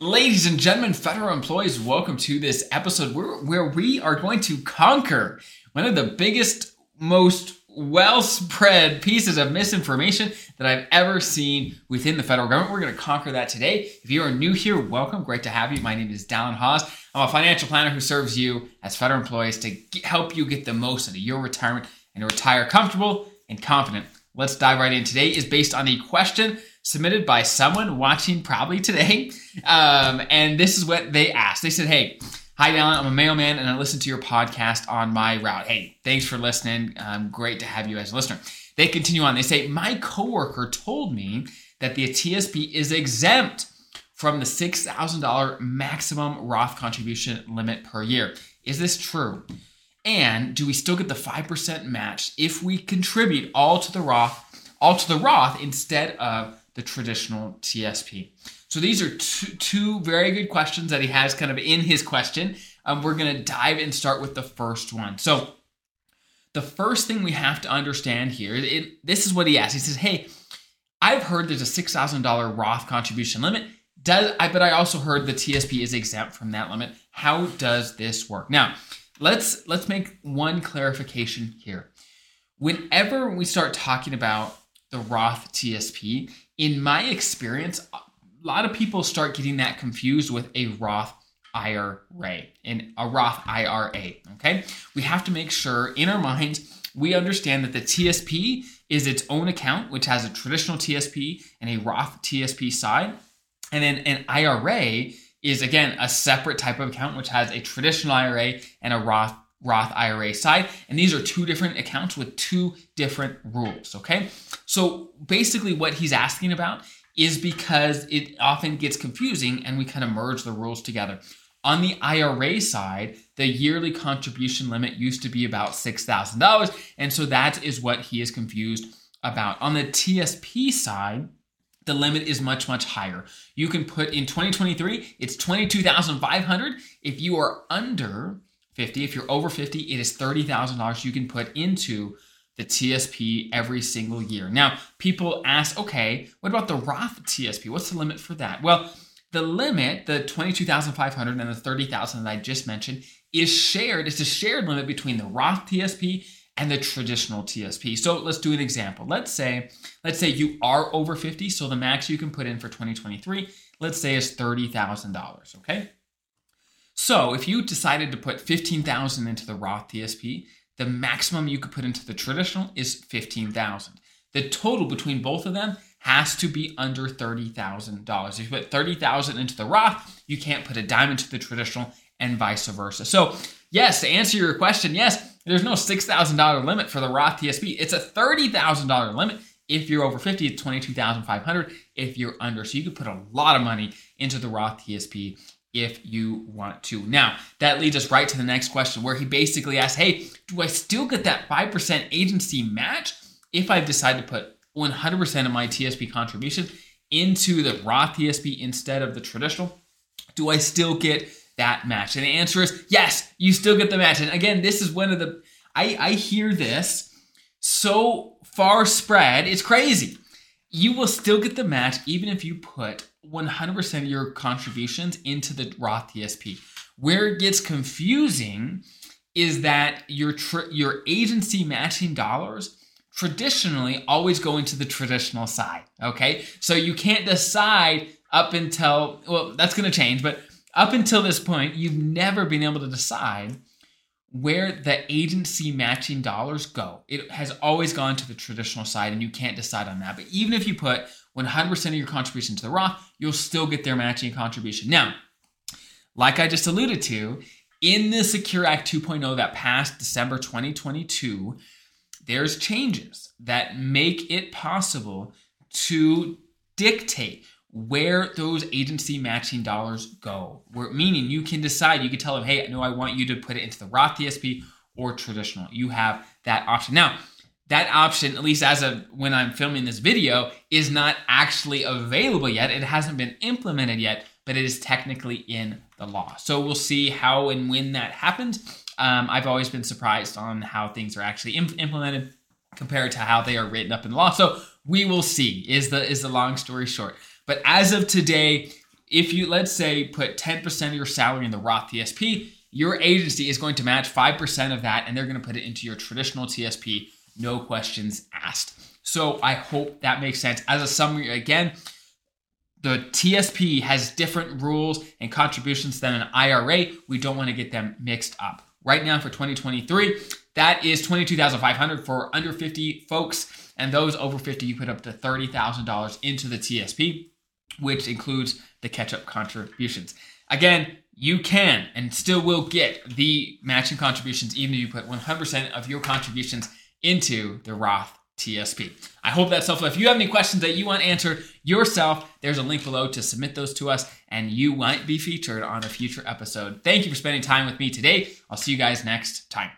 Ladies and gentlemen, federal employees, welcome to this episode where, where we are going to conquer one of the biggest, most well spread pieces of misinformation that I've ever seen within the federal government. We're going to conquer that today. If you are new here, welcome. Great to have you. My name is Dallin Haws. I'm a financial planner who serves you as federal employees to get, help you get the most out of your retirement and retire comfortable and confident. Let's dive right in. Today is based on a question submitted by someone watching probably today. Um, and this is what they asked. They said, Hey, Hi, Dallin. I'm a mailman and I listen to your podcast on my route. Hey, thanks for listening. Um, great to have you as a listener. They continue on. They say, My coworker told me that the TSP is exempt from the $6,000 maximum Roth contribution limit per year. Is this true? And do we still get the 5% match if we contribute all to the Roth, all to the Roth instead of the traditional TSP? So these are two, two very good questions that he has kind of in his question. Um, we're going to dive and start with the first one. So the first thing we have to understand here, it, this is what he asked. He says, "Hey, I've heard there's a $6,000 Roth contribution limit. Does I but I also heard the TSP is exempt from that limit. How does this work?" Now, let's let's make one clarification here. Whenever we start talking about the Roth TSP, in my experience, a lot of people start getting that confused with a Roth IRA and a Roth IRA. Okay, we have to make sure in our minds we understand that the TSP is its own account, which has a traditional TSP and a Roth TSP side, and then an IRA is again a separate type of account which has a traditional IRA and a Roth Roth IRA side. And these are two different accounts with two different rules. Okay. So basically, what he's asking about is because it often gets confusing and we kind of merge the rules together. On the IRA side, the yearly contribution limit used to be about $6,000. And so that is what he is confused about. On the TSP side, the limit is much much higher. You can put in 2023, it's 22,500. If you are under 50, if you're over 50, it is $30,000 you can put into the TSP every single year. Now, people ask, okay, what about the Roth TSP? What's the limit for that? Well, the limit, the 22,500 and the 30,000 that I just mentioned, is shared. It's a shared limit between the Roth TSP and the traditional TSP. So let's do an example. Let's say, let's say you are over 50, so the max you can put in for 2023, let's say is $30,000, okay? So if you decided to put 15,000 into the Roth TSP, the maximum you could put into the traditional is 15,000. The total between both of them has to be under $30,000. If you put 30,000 into the Roth, you can't put a dime into the traditional and vice versa. So, yes, to answer your question, yes, there's no $6,000 limit for the Roth TSP. It's a $30,000 limit. If you're over 50, it's 22,500 if you're under. So you could put a lot of money into the Roth TSP if you want to. Now, that leads us right to the next question where he basically asks, Hey, do I still get that 5% agency match if I decide to put 100% of my TSP contribution into the Roth TSP instead of the traditional? Do I still get that match? And the answer is yes, you still get the match. And again, this is one of the, I, I hear this so far spread, it's crazy. You will still get the match even if you put 100% of your contributions into the Roth TSP. Where it gets confusing is that your tr- your agency matching dollars traditionally always go into the traditional side. Okay, so you can't decide up until well, that's going to change, but up until this point, you've never been able to decide where the agency matching dollars go. It has always gone to the traditional side, and you can't decide on that. But even if you put 100% of your contribution to the Roth, you'll still get their matching contribution. Now, like I just alluded to, in the Secure Act 2.0 that passed December 2022, there's changes that make it possible to dictate where those agency matching dollars go. Where, meaning you can decide, you can tell them, hey, no, I want you to put it into the Roth TSP or traditional. You have that option. Now, that option, at least as of when I'm filming this video, is not actually available yet. It hasn't been implemented yet, but it is technically in the law. So we'll see how and when that happens. Um, I've always been surprised on how things are actually imp- implemented compared to how they are written up in the law. So we will see. Is the is the long story short. But as of today, if you let's say put 10% of your salary in the Roth TSP, your agency is going to match 5% of that and they're going to put it into your traditional TSP, no questions asked. So I hope that makes sense. As a summary, again, the TSP has different rules and contributions than an IRA. We don't want to get them mixed up. Right now for 2023, that is 22,500 for under 50 folks and those over 50 you put up to $30,000 into the TSP, which includes the catch-up contributions. Again, you can and still will get the matching contributions even if you put 100% of your contributions into the Roth TSP. I hope that's helpful. If you have any questions that you want answered yourself, there's a link below to submit those to us, and you might be featured on a future episode. Thank you for spending time with me today. I'll see you guys next time.